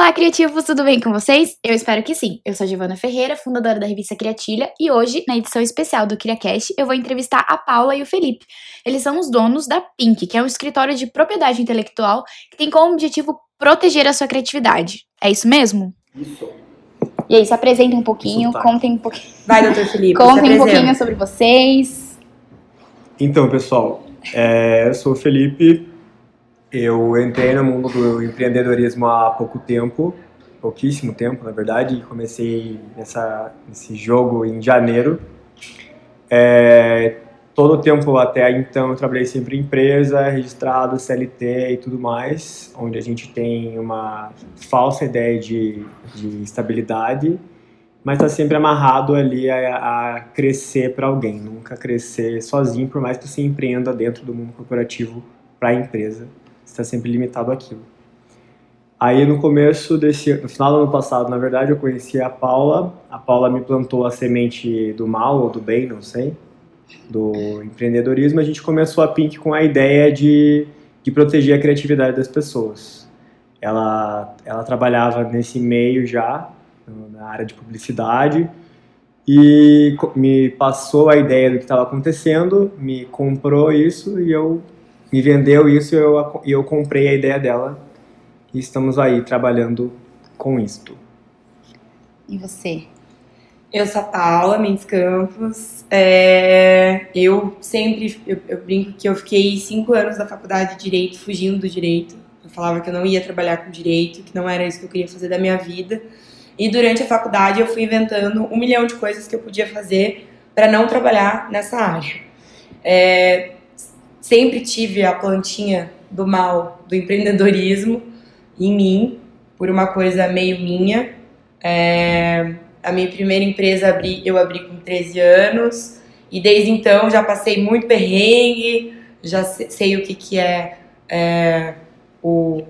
Olá, criativos, tudo bem com vocês? Eu espero que sim. Eu sou a Giovana Ferreira, fundadora da revista Criatilha, e hoje, na edição especial do CriaCast, eu vou entrevistar a Paula e o Felipe. Eles são os donos da Pink, que é um escritório de propriedade intelectual que tem como objetivo proteger a sua criatividade. É isso mesmo? Isso. E aí, se apresentem um pouquinho, Isso tá. contem um pouquinho. Vai, doutor Felipe. Contem um pouquinho sobre vocês. Então, pessoal, é, eu sou o Felipe. Eu entrei no mundo do empreendedorismo há pouco tempo, pouquíssimo tempo, na verdade. Comecei nessa, nesse jogo em janeiro. É, todo o tempo até então eu trabalhei sempre em empresa, registrado, CLT e tudo mais, onde a gente tem uma falsa ideia de, de estabilidade, mas está sempre amarrado ali a, a crescer para alguém, nunca crescer sozinho, por mais que você empreenda dentro do mundo corporativo para a empresa, está sempre limitado àquilo. Aí no começo desse, no final do ano passado, na verdade, eu conheci a Paula. A Paula me plantou a semente do mal ou do bem, não sei, do empreendedorismo. A gente começou a Pink com a ideia de, de proteger a criatividade das pessoas. Ela, ela trabalhava nesse meio já, na área de publicidade, e me passou a ideia do que estava acontecendo, me comprou isso e eu me vendeu isso e eu, e eu comprei a ideia dela e estamos aí trabalhando com isto. E você? Eu sou a Paula Mendes Campos. É, eu sempre eu, eu brinco que eu fiquei cinco anos da faculdade de Direito fugindo do direito. Eu falava que eu não ia trabalhar com direito, que não era isso que eu queria fazer da minha vida. E durante a faculdade eu fui inventando um milhão de coisas que eu podia fazer para não trabalhar nessa área. É, sempre tive a plantinha do mal do empreendedorismo em mim, por uma coisa meio minha. É, a minha primeira empresa abri, eu abri com 13 anos e desde então já passei muito perrengue, já se- sei o que, que é, é, o,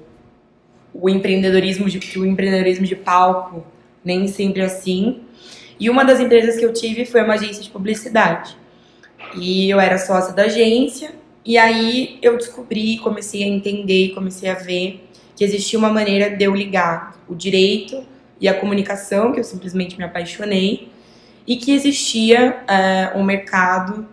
o empreendedorismo de o empreendedorismo de palco nem sempre assim. E uma das empresas que eu tive foi uma agência de publicidade. E eu era sócia da agência e aí eu descobri, comecei a entender, comecei a ver que existia uma maneira de eu ligar o direito e a comunicação, que eu simplesmente me apaixonei, e que existia é, um mercado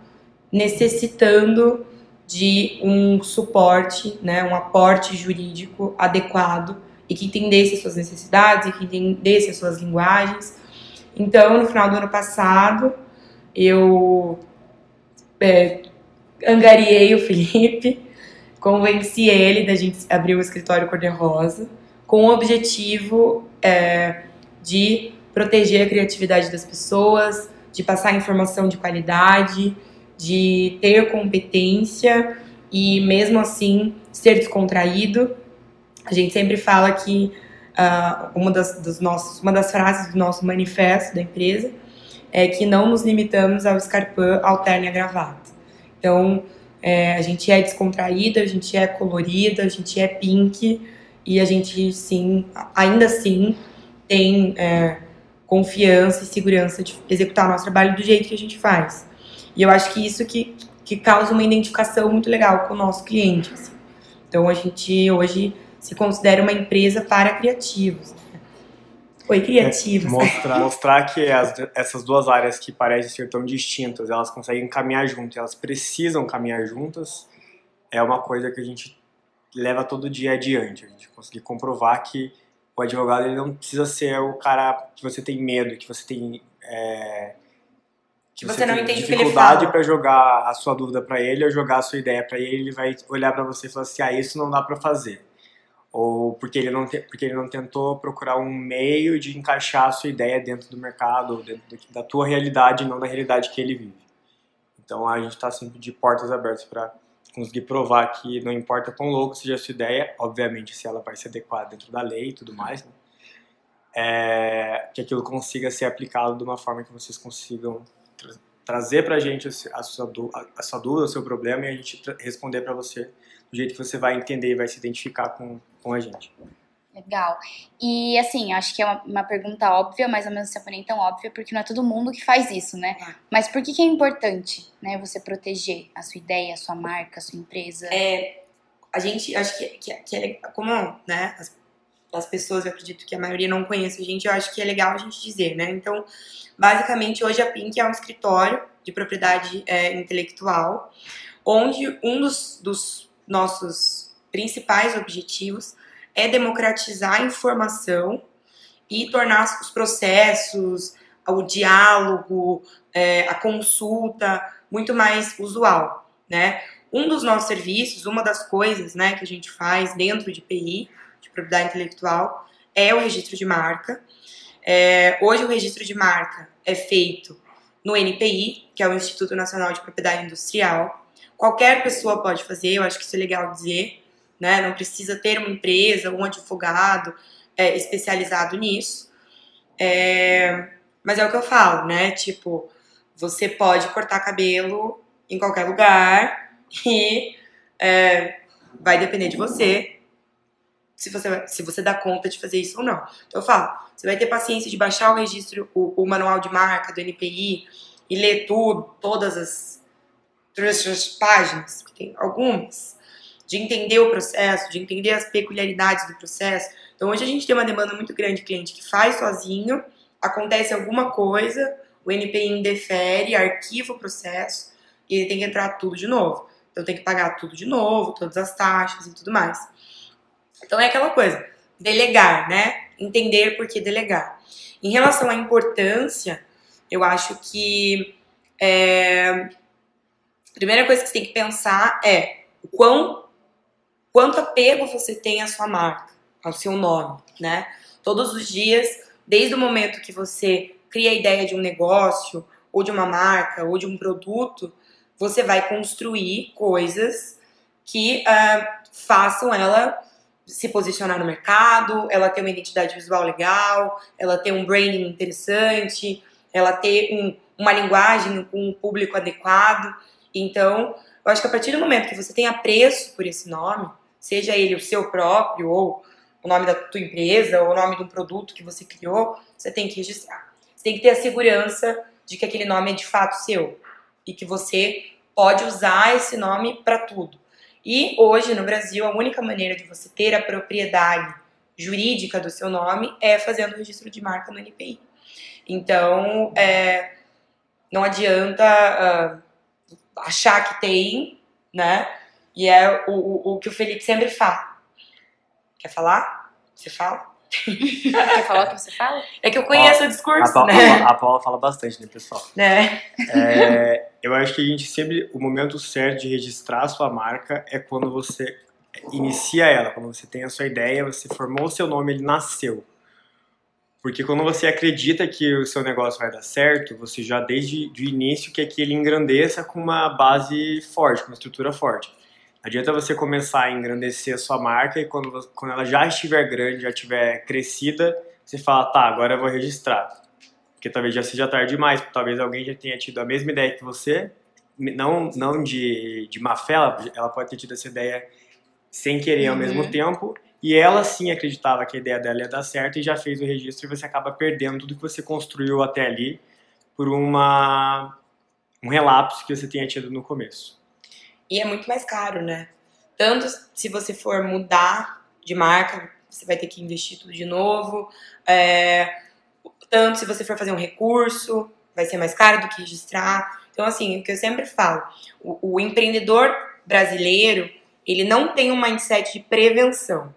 necessitando de um suporte, né, um aporte jurídico adequado e que entendesse as suas necessidades e que entendesse as suas linguagens. Então, no final do ano passado, eu é, angariei o Felipe, convenci ele da gente abrir o escritório cor-de-rosa com o objetivo é, de proteger a criatividade das pessoas, de passar informação de qualidade, de ter competência e mesmo assim ser descontraído. A gente sempre fala que ah, uma, das, dos nossos, uma das frases do nosso manifesto da empresa é que não nos limitamos ao escarpão, ao terno e à gravata. Então, é, a gente é descontraída, a gente é colorida, a gente é pink e a gente, sim, ainda assim, tem é, confiança e segurança de executar o nosso trabalho do jeito que a gente faz. E eu acho que isso que, que causa uma identificação muito legal com o nosso cliente. assim. Então, a gente hoje se considera uma empresa para criativos. Né? Oi, criativos. Mostrar, mostrar que as- essas duas áreas que parecem ser tão distintas, elas conseguem caminhar juntas, elas precisam caminhar juntas, é uma coisa que a gente leva todo dia adiante. A gente conseguir comprovar que o advogado ele não precisa ser o cara que você tem medo, que você tem é, que Você não tem entende dificuldade para jogar a sua dúvida para ele ou jogar a sua ideia para ele, ele vai olhar para você e falar assim, ah, isso não dá para fazer ou porque ele não te- porque ele não tentou procurar um meio de encaixar a sua ideia dentro do mercado, ou dentro da tua realidade, não da realidade que ele vive. Então a gente está sempre de portas abertas para conseguir provar que não importa quão louco seja a sua ideia, obviamente se ela vai se adequar dentro da lei e tudo mais, né? É, que aquilo consiga ser aplicado de uma forma que vocês consigam tra- trazer para a gente a su- a sua, a- sua dúvida, o seu problema e a gente responder para você do jeito que você vai entender e vai se identificar com, com a gente. Legal. E assim, acho que é uma, uma pergunta óbvia, mas ao mesmo tempo nem tão óbvia, porque não é todo mundo que faz isso, né? É. Mas por que, que é importante, né, você proteger a sua ideia, a sua marca, a sua empresa? É, a gente, acho que, que, que é como, né, as- as pessoas, eu acredito que a maioria não conhece a gente, eu acho que é legal a gente dizer, né? Então, basicamente, hoje a Pink é um escritório de propriedade é, intelectual, onde um dos, dos nossos principais objetivos é democratizar a informação e tornar os processos, o diálogo, é, a consulta muito mais usual, né? Um dos nossos serviços, uma das coisas, né, que a gente faz dentro de PI, de propriedade intelectual, é o registro de marca. É, hoje o registro de marca é feito no NPI, que é o Instituto Nacional de Propriedade Industrial. Qualquer pessoa pode fazer, eu acho que isso é legal dizer, né? Não precisa ter uma empresa, um advogado é, especializado nisso. É, mas é o que eu falo, né? Tipo, você pode cortar cabelo em qualquer lugar e é, vai depender de você se você, se você dá conta de fazer isso ou não. Então eu falo, você vai ter paciência de baixar o registro, o, o manual de marca do NPI e ler tudo, todas as, todas as páginas, que tem algumas, de entender o processo, de entender as peculiaridades do processo. Então hoje a gente tem uma demanda muito grande de cliente que faz sozinho, acontece alguma coisa, o NPI indefere, arquiva o processo e ele tem que entrar tudo de novo. Então tem que pagar tudo de novo, todas as taxas e tudo mais. Então é aquela coisa, delegar, né? Entender por que delegar. Em relação à importância, eu acho que é, primeira coisa que você tem que pensar é o quão quanto apego você tem à sua marca, ao seu nome, né? Todos os dias, desde o momento que você cria a ideia de um negócio, ou de uma marca, ou de um produto, você vai construir coisas que uh, façam ela se posicionar no mercado, ela ter uma identidade visual legal, ela ter um branding interessante, ela ter um, uma linguagem com um público adequado. Então, eu acho que a partir do momento que você tem apreço por esse nome, seja ele o seu próprio ou o nome da tua empresa ou o nome de um produto que você criou, você tem que registrar. Você tem que ter a segurança de que aquele nome é de fato seu e que você pode usar esse nome para tudo. E hoje no Brasil a única maneira de você ter a propriedade jurídica do seu nome é fazendo o registro de marca no NPI. Então, é, não adianta uh, achar que tem, né? E é o, o, o que o Felipe sempre fala. Quer falar? Você fala? Quer falar o que você fala? É que eu conheço o discurso, a, né? A, a Paula fala bastante, né, pessoal? Né? É, eu acho que a gente sempre, o momento certo de registrar a sua marca é quando você inicia ela, quando você tem a sua ideia, você formou o seu nome, ele nasceu. Porque quando você acredita que o seu negócio vai dar certo, você já desde o início quer que ele engrandeça com uma base forte, com uma estrutura forte. Adianta você começar a engrandecer a sua marca e quando, quando ela já estiver grande, já estiver crescida, você fala, tá, agora eu vou registrar. Porque talvez já seja tarde demais, talvez alguém já tenha tido a mesma ideia que você, não, não de, de má fé, ela, ela pode ter tido essa ideia sem querer uhum. ao mesmo tempo, e ela sim acreditava que a ideia dela ia dar certo e já fez o registro e você acaba perdendo tudo que você construiu até ali por uma, um relapso que você tinha tido no começo. E é muito mais caro, né? Tanto se você for mudar de marca, você vai ter que investir tudo de novo. É, tanto se você for fazer um recurso, vai ser mais caro do que registrar. Então, assim, o que eu sempre falo, o, o empreendedor brasileiro, ele não tem um mindset de prevenção.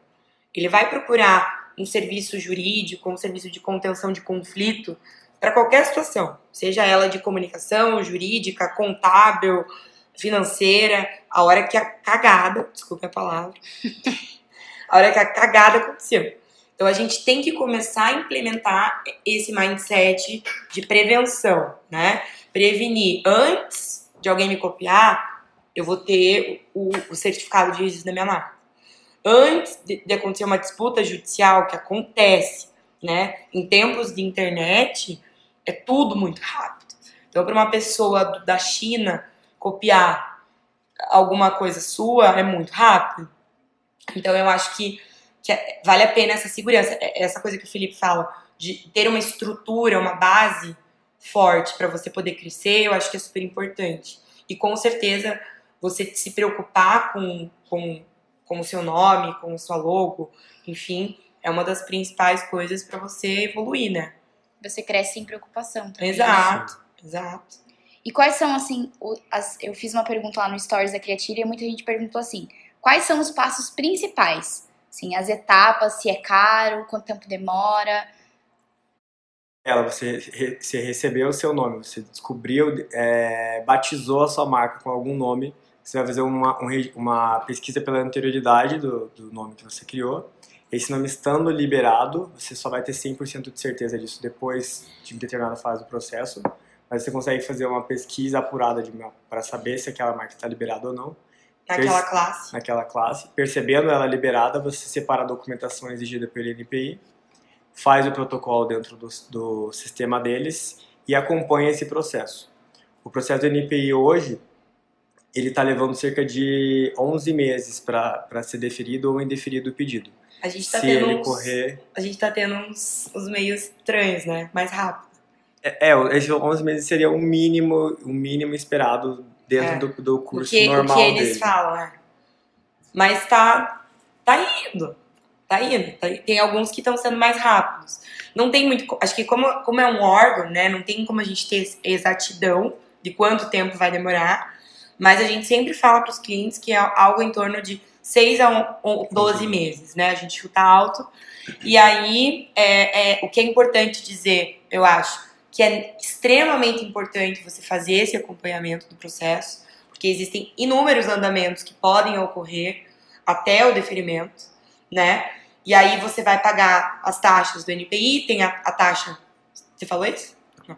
Ele vai procurar um serviço jurídico, um serviço de contenção de conflito para qualquer situação, seja ela de comunicação, jurídica, contábil, financeira, a hora que a cagada, desculpe a palavra, a hora que a cagada aconteceu. Então a gente tem que começar a implementar esse mindset de prevenção, né? Prevenir antes de alguém me copiar, eu vou ter o, o certificado de registro da minha marca. Antes de, de acontecer uma disputa judicial que acontece, né? Em tempos de internet, é tudo muito rápido. Então, para uma pessoa da China copiar alguma coisa sua é muito rápido. Então eu acho que, que é, vale a pena essa segurança, é, essa coisa que o Felipe fala, de ter uma estrutura, uma base forte para você poder crescer, eu acho que é super importante. E com certeza você se preocupar com, com, com o seu nome, com o seu logo, enfim, é uma das principais coisas para você evoluir, né? Você cresce sem preocupação também. Exato, exato. E quais são, assim, o- as- eu fiz uma pergunta lá no Stories da Criativa e muita gente perguntou assim, quais são os passos principais? Assim, as etapas, se é caro, quanto tempo demora. Ela, você, você recebeu o seu nome, você descobriu, é, batizou a sua marca com algum nome, você vai fazer uma, um uma pesquisa pela anterioridade do, do nome que você criou. Esse nome estando liberado, você só vai ter 100% de certeza disso depois de determinada fase do processo, mas você consegue fazer uma pesquisa apurada para saber se aquela marca está liberada ou não Naquela classe. naquela classe. Percebendo ela liberada, você separa a documentação exigida pelo NPI, faz o protocolo dentro do, do sistema deles e acompanha esse processo. O processo do NPI hoje, ele está levando cerca de 11 meses para ser deferido ou indeferido o pedido. A gente tá Se tendo ele uns, correr... a gente tá tendo uns, uns meios estranhos, né? Mais rápido. É, é, esses 11 meses seria o mínimo, o mínimo esperado dentro É. do, do O curso que, o normal que eles dele. falam, né? Mas tá, tá indo. Tá indo. Tá- tem alguns que estão sendo mais rápidos. Não tem muito. Acho que como, como é um órgão, né? Não tem como a gente ter exatidão de quanto tempo vai demorar. Mas a gente sempre fala para os clientes que é algo em torno de 6 a um- um- 12 meses, né? A gente chuta alto. E aí, é, é, o que é importante dizer, eu acho, que é extremamente importante você fazer esse acompanhamento do processo, porque existem inúmeros andamentos que podem ocorrer até o deferimento, né? E aí você vai pagar as taxas do NPI, tem a, a taxa. Você falou isso? Não.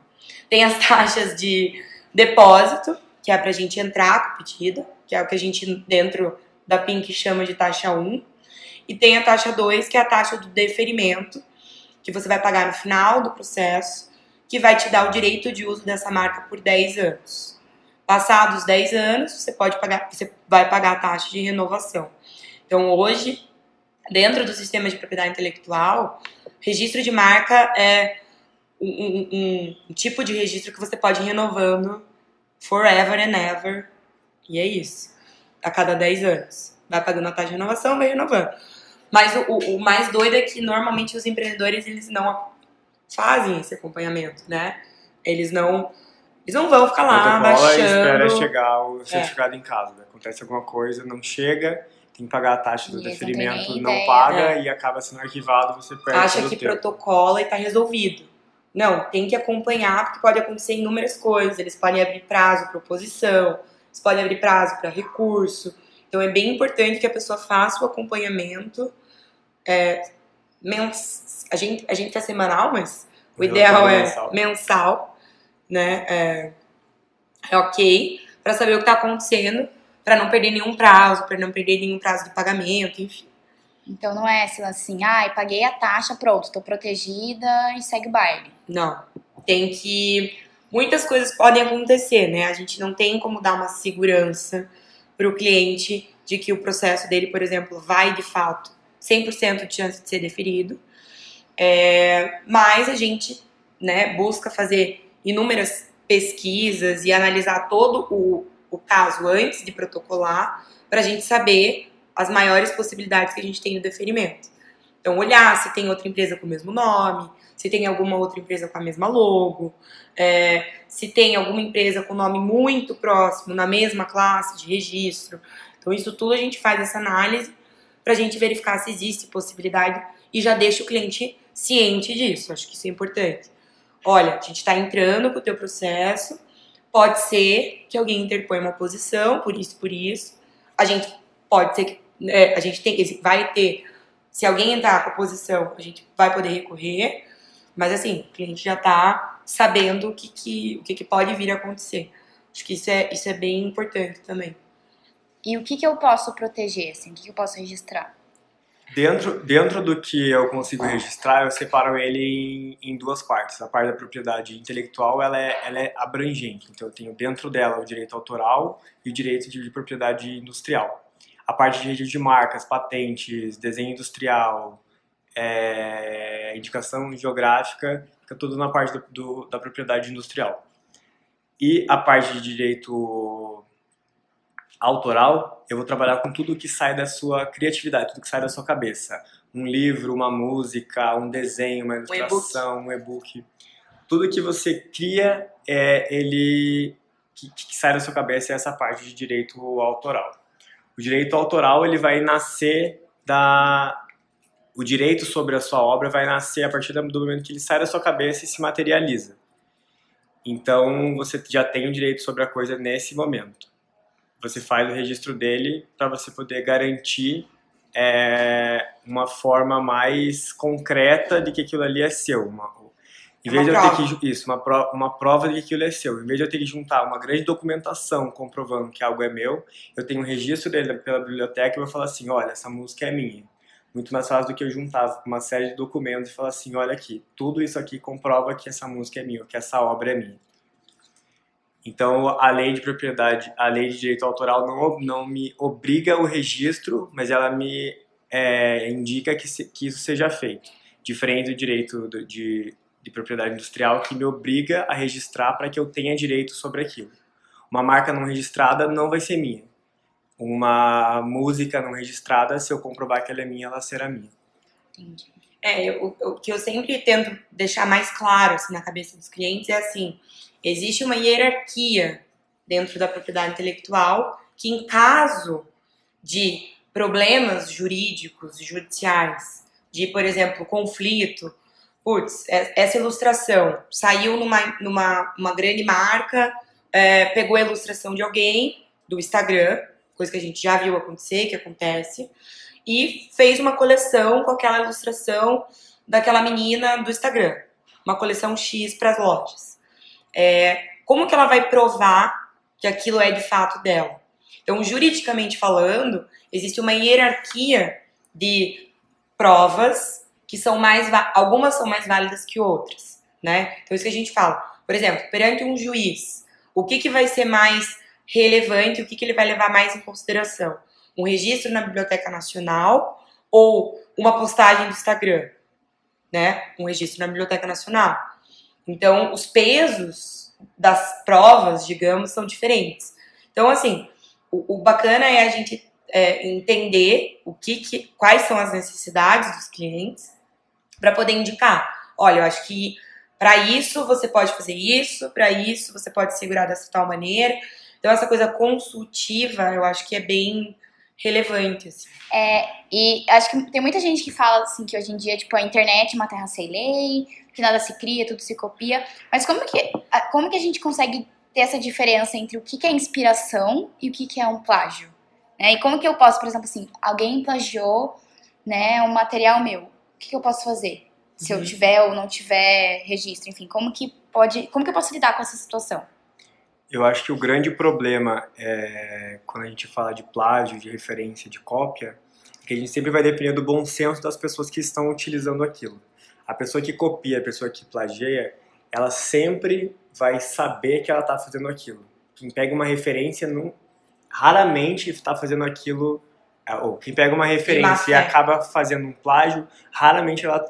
Tem as taxas de depósito, que é pra gente entrar com o pedido, que é o que a gente dentro da PINC chama de taxa 1. E tem a taxa 2, que é a taxa do deferimento, que você vai pagar no final do processo, que vai te dar o direito de uso dessa marca por 10 anos. Passados 10 anos, você pode pagar, você vai pagar a taxa de renovação. Então, hoje, dentro do sistema de propriedade intelectual, registro de marca é um- um- um tipo de registro que você pode ir renovando forever and ever. E é isso. A cada 10 anos. Vai pagando a taxa de renovação, vai renovando. Mas o, o- mais doido é que normalmente os empreendedores eles não fazem esse acompanhamento, né? Eles não, eles não vão ficar lá e espera baixando. chegar o É. certificado em casa. Acontece alguma coisa, não chega, tem que pagar a taxa do E deferimento, não paga né? e acaba sendo arquivado, você perde acha todo que o tempo. protocola e tá resolvido. Não, tem que acompanhar porque pode acontecer inúmeras coisas. Eles podem abrir prazo para oposição, eles podem abrir prazo para recurso. Então é bem importante que a pessoa faça o acompanhamento. É, mens... a, gente, a gente é semanal, mas o O ideal é mensal, mensal. né? É, é ok para saber o que está acontecendo, para não perder nenhum prazo, para não perder nenhum prazo de pagamento, enfim. Então não é assim, ai, paguei a taxa, pronto, tô protegida e segue o baile. Não. Tem que. Muitas coisas podem acontecer, né? A gente não tem como dar uma segurança para o cliente de que o processo dele, por exemplo, vai de fato 100% de chance de ser deferido. É, mas a gente né, busca fazer inúmeras pesquisas e analisar todo o, o caso antes de protocolar para a gente saber as maiores possibilidades que a gente tem no deferimento. Então, olhar se tem outra empresa com o mesmo nome, se tem alguma outra empresa com a mesma logo, é, se tem alguma empresa com nome muito próximo, na mesma classe de registro. Então, isso tudo a gente faz essa análise para a gente verificar se existe possibilidade e já deixa o cliente ciente disso. Acho que isso é importante. Olha, a gente está entrando com o teu processo, pode ser que alguém interponha uma oposição, por isso, por isso. A gente pode ser que é, a gente tem, vai ter, se alguém entrar com oposição, a gente vai poder recorrer, mas assim, o cliente já está sabendo o que, que, o que, que pode vir a acontecer. Acho que isso é, isso é bem importante também. E o que, que eu posso proteger, assim? O que, que eu posso registrar? Dentro, dentro do que eu consigo registrar, eu separo ele em, em duas partes. A parte da propriedade intelectual, ela é, ela é abrangente. Então, eu tenho dentro dela o direito autoral e o direito de, de propriedade industrial. A parte de de marcas, patentes, desenho industrial, é, indicação geográfica, fica tudo na parte do, do, da propriedade industrial. E a parte de direito autoral, eu vou trabalhar com tudo que sai da sua criatividade, tudo que sai da sua cabeça. Um livro, uma música, um desenho, uma ilustração, um e-book. Tudo que você cria, é, ele que, que sai da sua cabeça é essa parte de direito autoral. O direito autoral ele vai nascer da o direito sobre a sua obra vai nascer a partir do momento que ele sai da sua cabeça e se materializa. Então você já tem o direito sobre a coisa nesse momento. Você faz o registro dele para você poder garantir é, uma forma mais concreta de que aquilo ali é seu. Uma, em vez de eu ter que isso, uma, pro, uma prova de que aquilo é seu. Em vez de eu ter que juntar uma grande documentação comprovando que algo é meu, eu tenho um registro dele pela biblioteca e vou falar assim, olha, essa música é minha muito mais fácil do que eu juntar uma série de documentos e falar assim, olha aqui, tudo isso aqui comprova que essa música é minha, que essa obra é minha. Então, a lei de propriedade, a lei de direito autoral não, não me obriga o registro, mas ela me é, indica que, se, que isso seja feito. Diferente do direito do, de, de propriedade industrial, que me obriga a registrar para que eu tenha direito sobre aquilo. Uma marca não registrada não vai ser minha uma música não registrada, se eu comprovar que ela é minha, ela será minha. Entendi. É, eu, o que eu sempre tento deixar mais claro assim, na cabeça dos clientes é assim: existe uma hierarquia dentro da propriedade intelectual que, em caso de problemas jurídicos, judiciais, de, por exemplo, conflito, putz, é, essa ilustração saiu numa, numa uma grande marca, é, pegou a ilustração de alguém do Instagram, coisa que a gente já viu acontecer, que acontece, e fez uma coleção com aquela ilustração daquela menina do Instagram, uma coleção X para as lojas. É, como que ela vai provar que aquilo é de fato dela? Então, juridicamente falando, existe uma hierarquia de provas que são mais algumas são mais válidas que outras, né? Então isso que a gente fala. Por exemplo, perante um juiz, o que que vai ser mais relevante, o que, que ele vai levar mais em consideração? Um registro na Biblioteca Nacional ou uma postagem do Instagram, né? Um registro na Biblioteca Nacional. Então, os pesos das provas, digamos, são diferentes. Então, assim, o, o bacana é a gente é, entender o que, que, quais são as necessidades dos clientes para poder indicar. Olha, eu acho que para isso você pode fazer isso, para isso você pode segurar dessa tal maneira. Então, essa coisa consultiva, eu acho que é bem relevante. Assim. É, e acho que tem muita gente que fala assim que hoje em dia, tipo, a internet é uma terra sem lei, que nada se cria, tudo se copia. Mas como que, como que a gente consegue ter essa diferença entre o que é inspiração e o que é um plágio? Né? E como que eu posso, por exemplo, assim, alguém plagiou né, um material meu, que, que eu posso fazer? Se uhum. eu tiver ou não tiver registro, enfim, como que pode, como que eu posso lidar com essa situação? Eu acho que o grande problema é, quando a gente fala de plágio, de referência, de cópia, é que a gente sempre vai depender do bom senso das pessoas que estão utilizando aquilo. A pessoa que copia, a pessoa que plageia, ela sempre vai saber que ela está fazendo aquilo. Quem pega uma referência não, raramente está fazendo aquilo, ou quem pega uma referência e acaba fazendo um plágio, raramente ela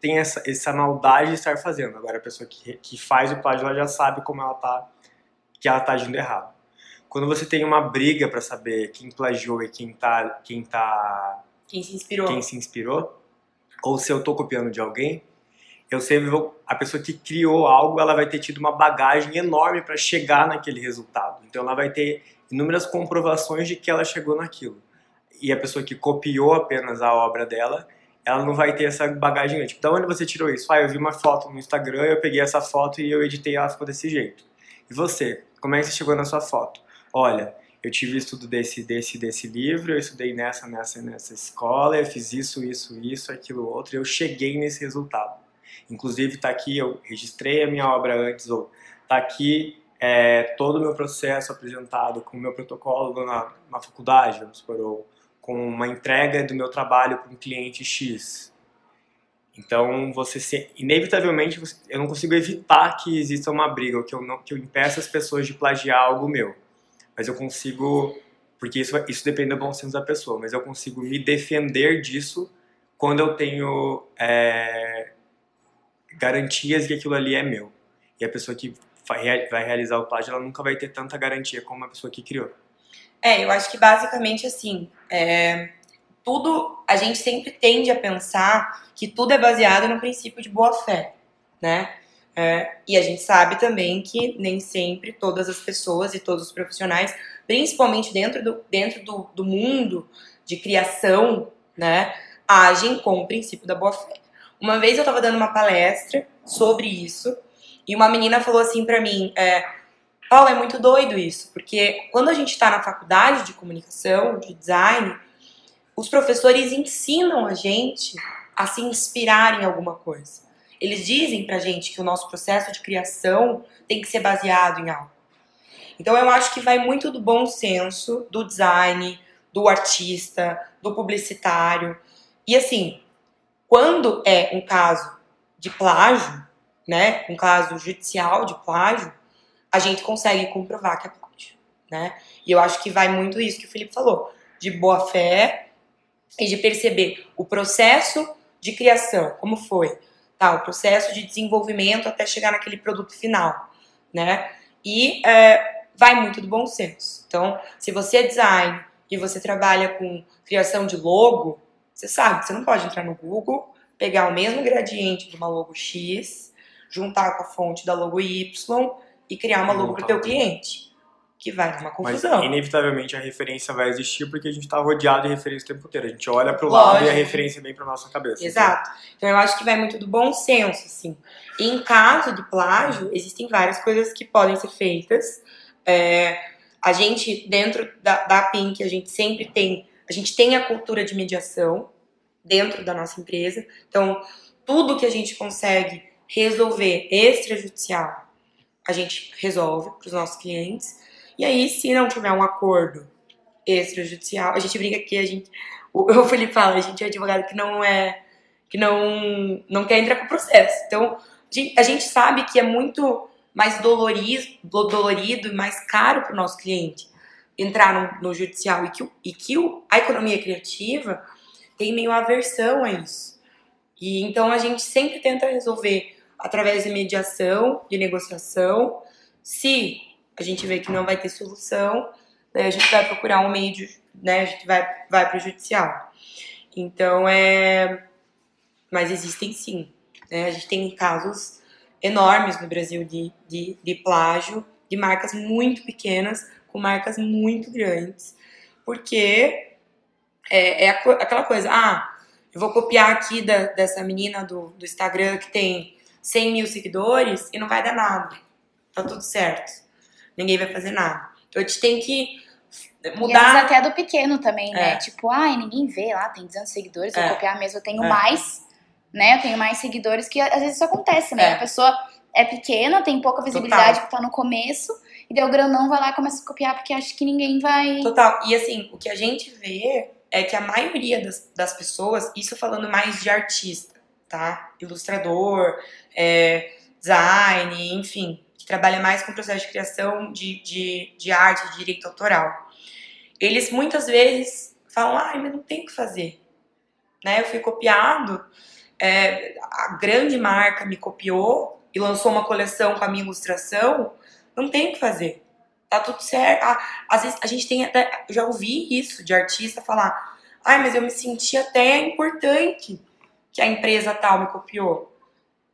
tem essa, essa maldade de estar fazendo. Agora a pessoa que, que faz o plágio, ela já sabe como ela está que ela está agindo errado. Quando você tem uma briga para saber quem plagiou e quem tá, quem tá, quem se inspirou, quem se inspirou, ou se eu estou copiando de alguém, eu sempre vou, a pessoa que criou algo, ela vai ter tido uma bagagem enorme para chegar naquele resultado. Então ela vai ter inúmeras comprovações de que ela chegou naquilo. E a pessoa que copiou apenas a obra dela, ela não vai ter essa bagagem. Tipo, de onde você tirou isso? Ah, eu vi uma foto no Instagram, eu peguei essa foto e eu editei ela ficou desse jeito. E você? Como é que você chegou na sua foto? Olha, eu tive estudo desse, desse, desse livro, eu estudei nessa, nessa, nessa escola, eu fiz isso, isso, isso, aquilo, outro, e eu cheguei nesse resultado. Inclusive, está aqui, eu registrei a minha obra antes, ou está aqui é, todo o meu processo apresentado com o meu protocolo na, na faculdade, vamos supor, ou com uma entrega do meu trabalho para um cliente X. Então, você se, inevitavelmente, eu não consigo evitar que exista uma briga, ou que eu, não, que eu impeça as pessoas de plagiar algo meu. Mas eu consigo, porque isso, isso depende do bom senso da pessoa, mas eu consigo me defender disso quando eu tenho é, garantias de que aquilo ali é meu. E a pessoa que vai realizar o plágio, ela nunca vai ter tanta garantia como a pessoa que criou. É, eu acho que basicamente assim, é, tudo a gente sempre tende a pensar que tudo é baseado no princípio de boa fé, né? É, e a gente sabe também que nem sempre todas as pessoas e todos os profissionais, principalmente dentro do, dentro do, do mundo de criação, né, agem com o princípio da boa fé. Uma vez eu estava dando uma palestra sobre isso e uma menina falou assim para mim, é, Paulo, é muito doido isso, porque quando a gente está na faculdade de comunicação, de design, os professores ensinam a gente a se inspirar em alguma coisa. Eles dizem pra gente que o nosso processo de criação tem que ser baseado em algo. Então eu acho que vai muito do bom senso, do design, do artista, do publicitário. E assim, quando é um caso de plágio, né, um caso judicial de plágio, a gente consegue comprovar que é plágio, né? E eu acho que vai muito isso que o Felipe falou, de boa fé e de perceber o processo de criação, como foi, tá? O processo de desenvolvimento até chegar naquele produto final, né? E é, vai muito do bom senso. Então, se você é design e você trabalha com criação de logo, você sabe você não pode entrar no Google, pegar o mesmo gradiente de uma logo X, juntar com a fonte da logo Y e criar uma logo para o teu cliente. Que vai dar uma confusão. Mas, inevitavelmente, a referência vai existir porque a gente está rodeado de referência o tempo inteiro. A gente olha para o lado e a referência vem para nossa cabeça. Exato. Então. então, eu acho que vai muito do bom senso, assim. E em caso de plágio, existem várias coisas que podem ser feitas. É, a gente, dentro da, da Pink, a gente sempre tem... A gente tem a cultura de mediação dentro da nossa empresa. Então, tudo que a gente consegue resolver extrajudicial a gente resolve para os nossos clientes. E aí, se não tiver um acordo extrajudicial, a gente brinca que a gente. O, o Felipe fala, a gente é advogado que não é. que não, não quer entrar com o processo. Então, a gente sabe que é muito mais dolorido, dolorido e mais caro para o nosso cliente entrar no, no judicial e que, e que o, a economia criativa tem meio aversão a isso. E então a gente sempre tenta resolver através de mediação, de negociação. Se a gente vê que não vai ter solução, daí a gente vai procurar um meio de, né, a gente vai, vai para o judicial. Então, é... Mas existem sim. Né? A gente tem casos enormes no Brasil de, de, de plágio, de marcas muito pequenas com marcas muito grandes. Porque é, é aquela coisa, ah, eu vou copiar aqui da, dessa menina do, do Instagram que tem 100 mil seguidores e não vai dar nada. Tá tudo certo. Ninguém vai fazer nada. Então a gente tem que mudar. E até do pequeno também, né? É. Tipo, ai, ninguém vê lá, tem 200 seguidores, vou é. copiar mesmo. Eu tenho é. mais, né? Eu tenho mais seguidores que às vezes isso acontece, né? É. A pessoa é pequena, tem pouca visibilidade Total. porque tá no começo. E daí o grandão vai lá e começa a copiar porque acha que ninguém vai. Total. E assim, o que a gente vê é que a maioria das, das pessoas, isso falando mais de artista, tá? Ilustrador, é, design, enfim, que trabalha mais com o processo de criação de, de, de arte, de direito autoral. Eles muitas vezes falam, ai, mas não tem o que fazer. Né? Eu fui copiado, é, a grande marca me copiou e lançou uma coleção com a minha ilustração, não tem o que fazer. Tá tudo certo. Ah, às vezes a gente tem até. Já ouvi isso de artista falar, ai, mas eu me senti até importante que a empresa tal me copiou.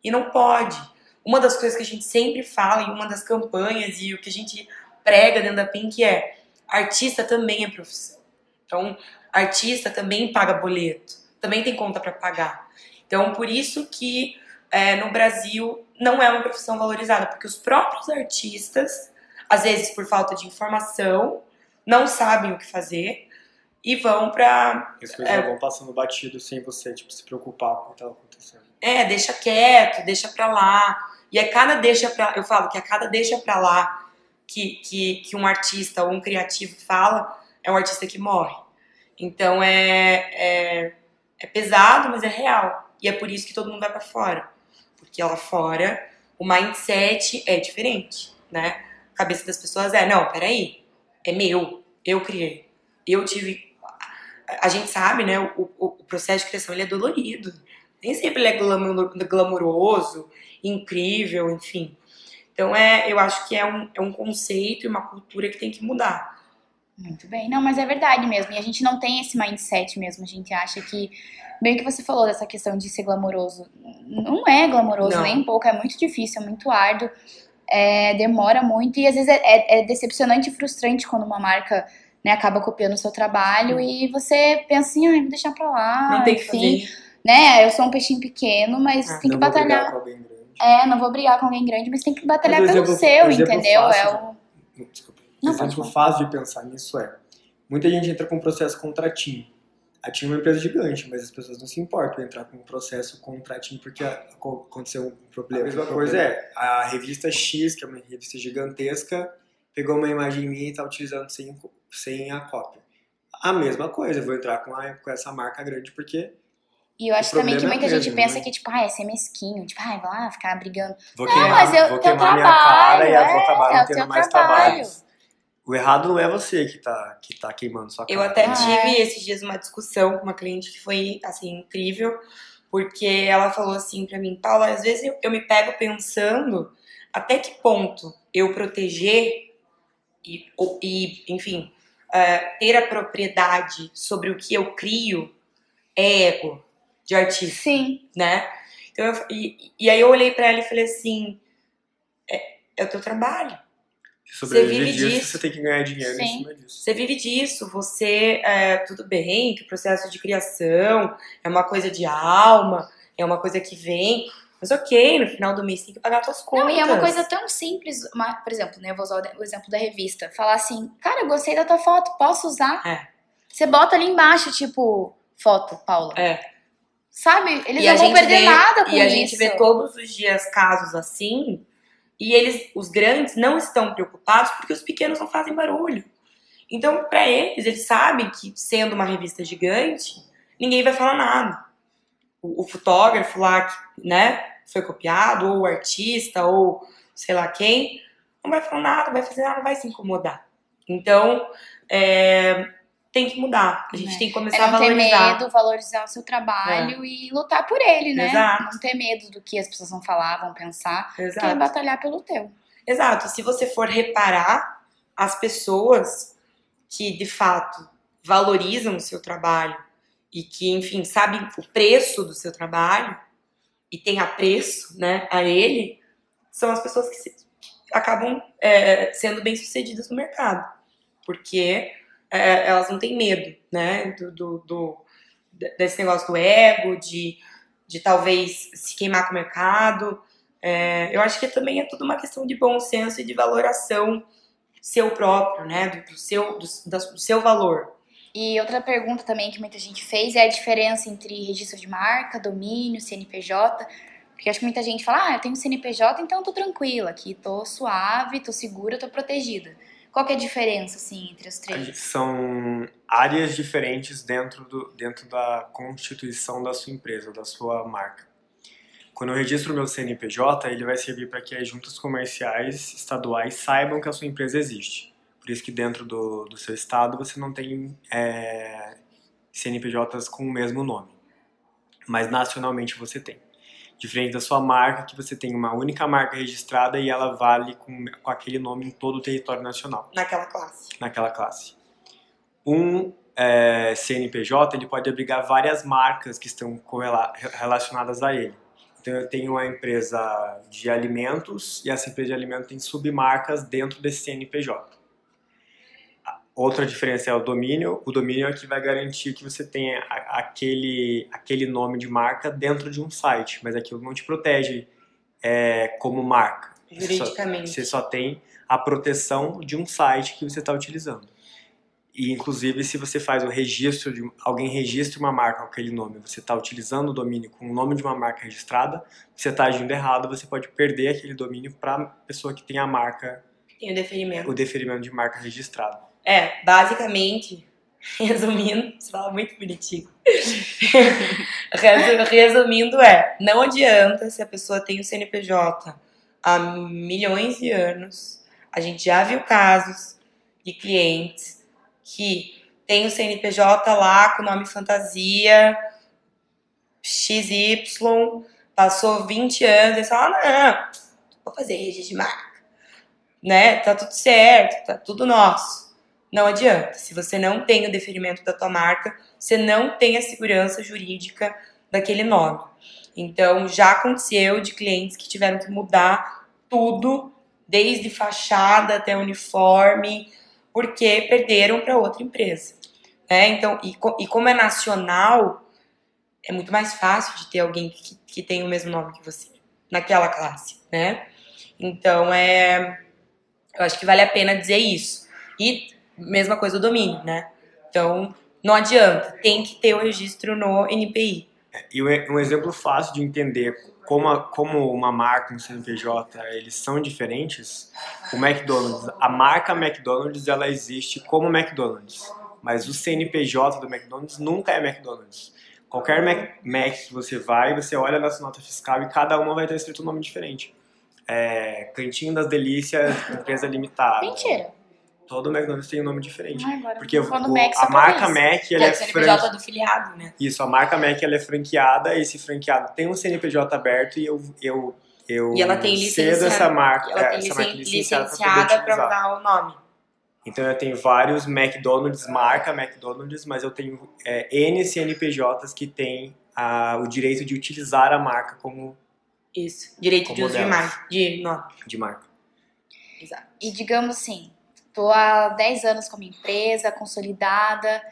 E não pode. Uma das coisas que a gente sempre fala em uma das campanhas e o que a gente prega dentro da Pink é artista também é profissão. Então, artista também paga boleto, também tem conta para pagar. Então, por isso que é, no Brasil não é uma profissão valorizada, porque os próprios artistas, às vezes por falta de informação, não sabem o que fazer e vão para. As coisas é, vão passando batido sem você tipo, se preocupar com o que está acontecendo. É, deixa quieto, deixa pra lá. E é cada deixa pra. Eu falo que a cada deixa pra lá que, que, que um artista ou um criativo fala, é um artista que morre. Então é, é, é pesado, mas é real. E é por isso que todo mundo vai para fora. Porque lá fora o mindset é diferente, né? A cabeça das pessoas é, não, peraí, é meu, eu criei. Eu tive. A gente sabe, né? O, o, o processo de criação ele é dolorido nem sempre ele é glamouroso, incrível, enfim. Então é, eu acho que é um, é um conceito e uma cultura que tem que mudar. Muito bem. Não, mas é verdade mesmo. E a gente não tem esse mindset mesmo. A gente acha que, bem que você falou dessa questão de ser glamouroso. Não é glamouroso Não. nem um pouco. É muito difícil, é muito árduo. é, demora muito. E às vezes é, é- é decepcionante e frustrante quando uma marca né, acaba copiando o seu trabalho e você pensa assim, ah, vou deixar pra lá. não tem que enfim, fazer. Né? Eu sou um peixinho pequeno, mas Ah, tem que Não vou brigar batalhar. com alguém grande. É, não vou brigar com alguém grande, mas tem que batalhar Mas pelo exemplo- seu, entendeu? fácil É o. Desculpa. Não, exemplo fácil de pensar nisso é: muita gente entra com um processo contra a TIM. A TIM é uma empresa gigante, mas as pessoas não se importam em entrar com um processo contra a TIM porque aconteceu um problema. A mesma coisa é: a revista X, que é uma revista gigantesca, pegou uma imagem minha e está utilizando sem, sem a cópia. A mesma coisa, eu vou entrar com, a- com essa marca grande porque E eu acho O também que é muita gente mesmo, pensa né? que, tipo, ah, é ser mesquinho. Tipo, ah, vai lá ficar brigando. vou Não, queimar, mas eu- vou queimar minha trabalho, cara e eu vou é, acabar é tendo mais trabalho. trabalho. O errado não é você que tá, que tá queimando sua cara. Eu até Ah, tive é. esses dias uma discussão com uma cliente que foi, assim, incrível, porque ela falou assim pra mim, Paula, às vezes eu, eu me pego pensando até que ponto eu proteger e, e enfim, é, ter a propriedade sobre o que eu crio é ego de artista, Sim. né? Então, eu- e, e aí eu olhei pra ela e falei assim, é, é o teu trabalho. Você vive disso, disso. você tem que ganhar dinheiro Sim. em cima disso. Você vive disso, você é tudo bem, que o processo de criação é uma coisa de alma, é uma coisa que vem, mas ok, no final do mês tem que pagar suas contas. Não, e é uma coisa tão simples, uma- por exemplo, né, eu vou usar o exemplo da revista. Falar assim, cara, eu gostei da tua foto, posso usar? É. Você bota ali embaixo, tipo, foto, Paula. É. Sabe? Eles E não vão perder vê- nada com E a isso. gente vê todos os dias casos assim, e eles, os grandes, não estão preocupados porque os pequenos não fazem barulho. Então, pra eles, eles sabem que sendo uma revista gigante, ninguém vai falar nada. O, o fotógrafo lá, que, né, foi copiado, ou o artista, ou sei lá quem, não vai falar nada, vai fazer nada, não vai se incomodar. Então, é, tem que mudar. A gente É. tem que É começar a não ter valorizar. medo, valorizar o seu trabalho e lutar por ele, né? Exato. Não ter medo do que as pessoas vão falar, vão pensar. Que é Exato. batalhar pelo teu. Exato. Se você for reparar as pessoas que de fato valorizam o seu trabalho e que, enfim, sabem o preço do seu trabalho e têm apreço, né, a ele, são as pessoas que, se- acabam é, sendo bem sucedidas no mercado, porque é, elas não têm medo, né, do, do- do- desse negócio do ego, de, de talvez se queimar com o mercado. É, eu acho que também é tudo uma questão de bom senso e de valoração seu próprio, né? Do, do seu, do, do seu valor. E outra pergunta também que muita gente fez é a diferença entre registro de marca, domínio, CNPJ. Porque acho que muita gente fala, ah, eu tenho CNPJ, então tô tranquila aqui, tô suave, tô segura, tô protegida. Qual que é a diferença, assim, entre os três? São áreas diferentes dentro, do, dentro da constituição da sua empresa, da sua marca. Quando eu registro o meu CNPJ, ele vai servir para que as juntas comerciais estaduais saibam que a sua empresa existe. Por isso que dentro do, do seu estado você não tem é, CNPJs com o mesmo nome. Mas nacionalmente você tem. Diferente da sua marca, que você tem uma única marca registrada e ela vale com, com aquele nome em todo o território nacional Naquela classe. naquela classe. Um é, CNPJ ele pode abrigar várias marcas que estão relacionadas a ele. Então eu tenho uma empresa de alimentos e essa empresa de alimentos tem submarcas dentro desse CNPJ. Outra diferença é o domínio. O domínio é que vai garantir que você tenha aquele, aquele nome de marca dentro de um site, mas aquilo não te protege é, como marca. Você só- Juridicamente. você só tem a proteção de um site que você está utilizando. E inclusive se você faz o registro de alguém registra uma marca com aquele nome, você está utilizando o domínio com o nome de uma marca registrada, você está agindo errado, você pode perder aquele domínio para a pessoa que tem a marca, Tem o deferimento. o deferimento de marca registrada. É, basicamente, resumindo, você fala muito bonitinho. Resu- Resumindo é, não adianta se a pessoa tem o CNPJ há milhões de anos. A gente já viu casos de clientes que tem o CNPJ lá com o nome fantasia XY, passou 20 anos e fala, não, vou fazer registro de marca. Né? Tá tudo certo, tá tudo nosso. Não adianta. Se você não tem o deferimento da tua marca, você não tem a segurança jurídica daquele nome. Então, já aconteceu de clientes que tiveram que mudar tudo, desde fachada até uniforme, porque perderam para outra empresa. Né? Então, e, e, como é nacional, é muito mais fácil de ter alguém que, que tem o mesmo nome que você, naquela classe, né? Então, é, eu acho que vale a pena dizer isso. E mesma coisa do domínio, né? Então, não adianta, tem que ter o registro no NPI. E um exemplo fácil de entender como, a, como uma marca um CNPJ eles são diferentes, o McDonald's, a marca McDonald's ela existe como McDonald's, mas o CNPJ do McDonald's nunca é McDonald's. Qualquer Mac, Mac que você vai, você olha na sua nota fiscal e cada uma vai ter escrito um nome diferente. É, Cantinho das Delícias, empresa limitada. Mentira. Todo McDonald's tem um nome diferente. Ai, agora porque o, Mac, a marca Mac ela é é, CNPJ do filiado, né? Isso, a marca Mac ela é franqueada, esse franqueado tem um CNPJ aberto e eu, eu, eu e ela tem cedo essa marca, ela tem essa marca licenciada, licenciada para usar o nome. Então eu tenho vários McDonald's, marca McDonald's, mas eu tenho é, N CNPJs que têm a, o direito de utilizar a marca como. Isso, direito como de uso de marca. De, nome. de marca. Exato. E digamos assim, tô há 10 anos com a minha empresa, consolidada,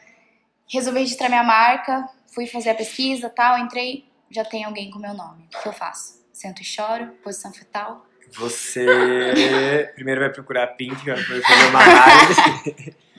resolvi registrar minha marca, fui fazer a pesquisa tal, entrei, já tem alguém com meu nome. O que eu faço? Sento e choro, posição fetal. Você primeiro vai procurar a Pink, vai fazer uma análise.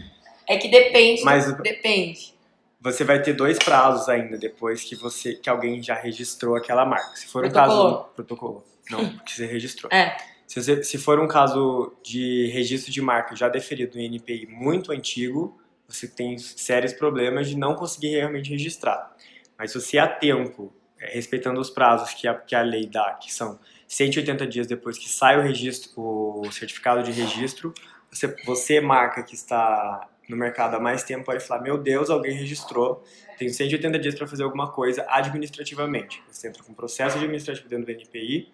É que depende. Mas depende. Você vai ter dois prazos ainda depois que você que alguém já registrou aquela marca. Se for protocolo. um caso protocolo, não, porque você registrou. É. Se, se for um caso de registro de marca já deferido no INPI muito antigo, você tem sérios problemas de não conseguir realmente registrar. Mas se você a tempo, é, respeitando os prazos que a, que a lei dá, que são 180 dias depois que sai o registro, o certificado de registro, você, você marca que está no mercado há mais tempo pode falar, meu Deus, alguém registrou, tenho 180 dias para fazer alguma coisa administrativamente. Você entra com um processo administrativo dentro do NPI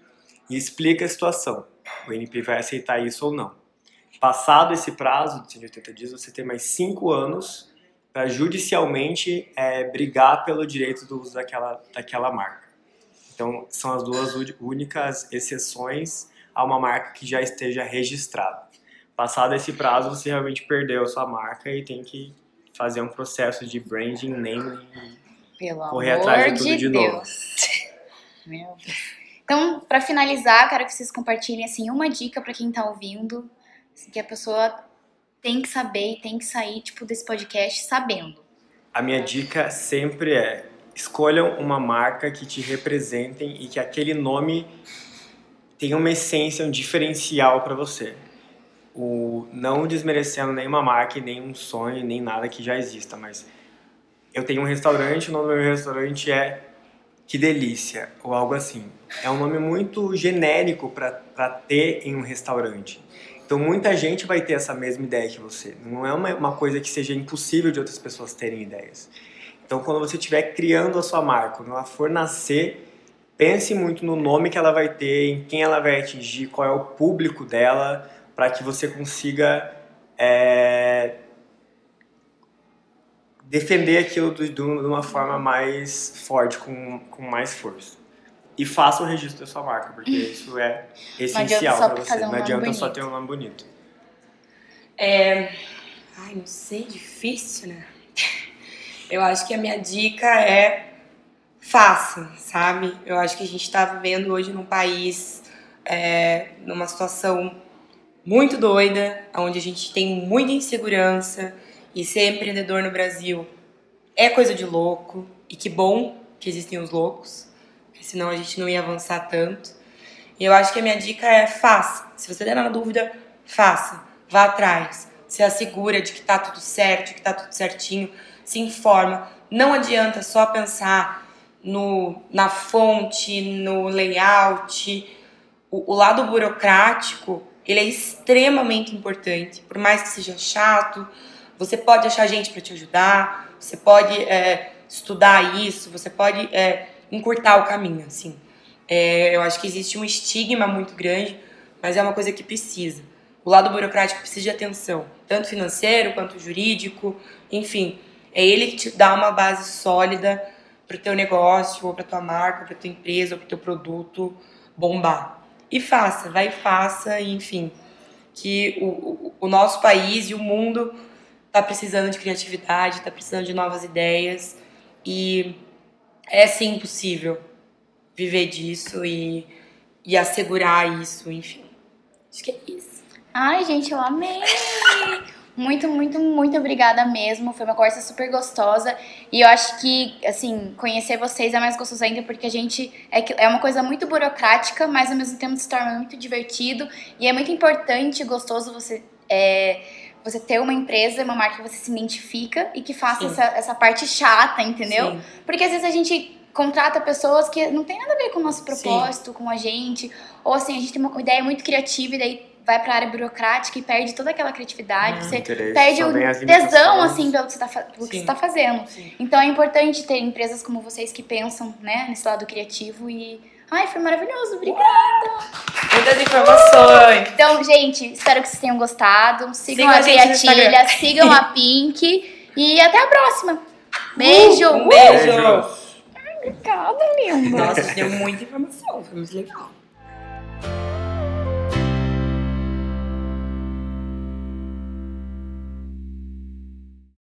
e explica a situação. O NPI vai aceitar isso ou não. Passado esse prazo de 180 dias, você tem mais 5 anos para judicialmente é, brigar pelo direito do uso daquela, daquela marca. Então, são as duas únicas exceções a uma marca que já esteja registrada. Passado esse prazo, você realmente perdeu a sua marca e tem que fazer um processo de branding, naming e correr atrás de tudo de, de novo. Meu Deus. Então, para finalizar, quero que vocês compartilhem assim uma dica para quem está ouvindo, assim, que a pessoa tem que saber e tem que sair tipo desse podcast sabendo. A minha dica sempre é escolham uma marca que te representem e que aquele nome tenha uma essência, um diferencial para você. O, não desmerecendo nenhuma marca, nem um sonho, nem nada que já exista, mas eu tenho um restaurante, o nome do meu restaurante é Que Delícia, ou algo assim. É um nome muito genérico para ter em um restaurante. Então muita gente vai ter essa mesma ideia que você. Não é uma, uma coisa que seja impossível de outras pessoas terem ideias. Então, quando você estiver criando a sua marca, quando ela for nascer, pense muito no nome que ela vai ter, em quem ela vai atingir, qual é o público dela, para que você consiga é, defender aquilo de, de uma forma mais forte, com, com mais força. E faça o registro da sua marca, porque isso é essencial para você. Um não adianta só ter um nome bonito. É... Ai, não sei, difícil, né? Eu acho que a minha dica é faça, sabe? Eu acho que a gente está vivendo hoje num país, é, numa situação muito doida, onde a gente tem muita insegurança e ser empreendedor no Brasil é coisa de louco. E que bom que existem os loucos, porque senão a gente não ia avançar tanto. E eu acho que a minha dica é faça. Se você der na dúvida, faça. Vá atrás. Se assegura de que tá tudo certo, de que tá tudo certinho se informa. Não adianta só pensar no, na fonte, no layout. O, o lado burocrático, ele é extremamente importante. Por mais que seja chato, você pode achar gente para te ajudar, você pode é, estudar isso, você pode é, encurtar o caminho, assim. É, eu acho que existe um estigma muito grande, mas é uma coisa que precisa. o lado burocrático precisa de atenção, tanto financeiro quanto jurídico, enfim. É ele que te dá uma base sólida para o teu negócio, ou para tua marca, para tua empresa, ou para teu produto bombar. E faça, vai e faça, enfim. Que o, o, o nosso país e o mundo está precisando de criatividade, está precisando de novas ideias e é sim possível viver disso e, e assegurar isso, enfim. Acho que é isso. Ai, gente, eu amei! Muito, muito, muito obrigada mesmo. Foi uma conversa super gostosa. E eu acho que, assim, conhecer vocês é mais gostoso ainda porque a gente. É, é uma coisa muito burocrática, mas ao mesmo tempo se torna muito divertido. E é muito importante e gostoso você. É, você ter uma empresa, uma marca que você se identifica e que faça essa, essa parte chata, entendeu? Sim. Porque às vezes a gente contrata pessoas que não tem nada a ver com o nosso propósito, Sim. com a gente, ou assim, a gente tem uma ideia muito criativa e daí vai para a área burocrática e perde toda aquela criatividade, hum, você perde o tesão assim pelo que você está que tá fazendo. Sim. Então é importante ter empresas como vocês que pensam, né, nesse lado criativo e Ai, foi maravilhoso, obrigada! Muitas informações! Então, gente, espero que vocês tenham gostado. Sigam, sigam a, a Criatilha, sigam a Pink e até a próxima. Beijo! Um beijo! Ai, obrigada, linda! Nossa, deu muita informação, foi muito legal.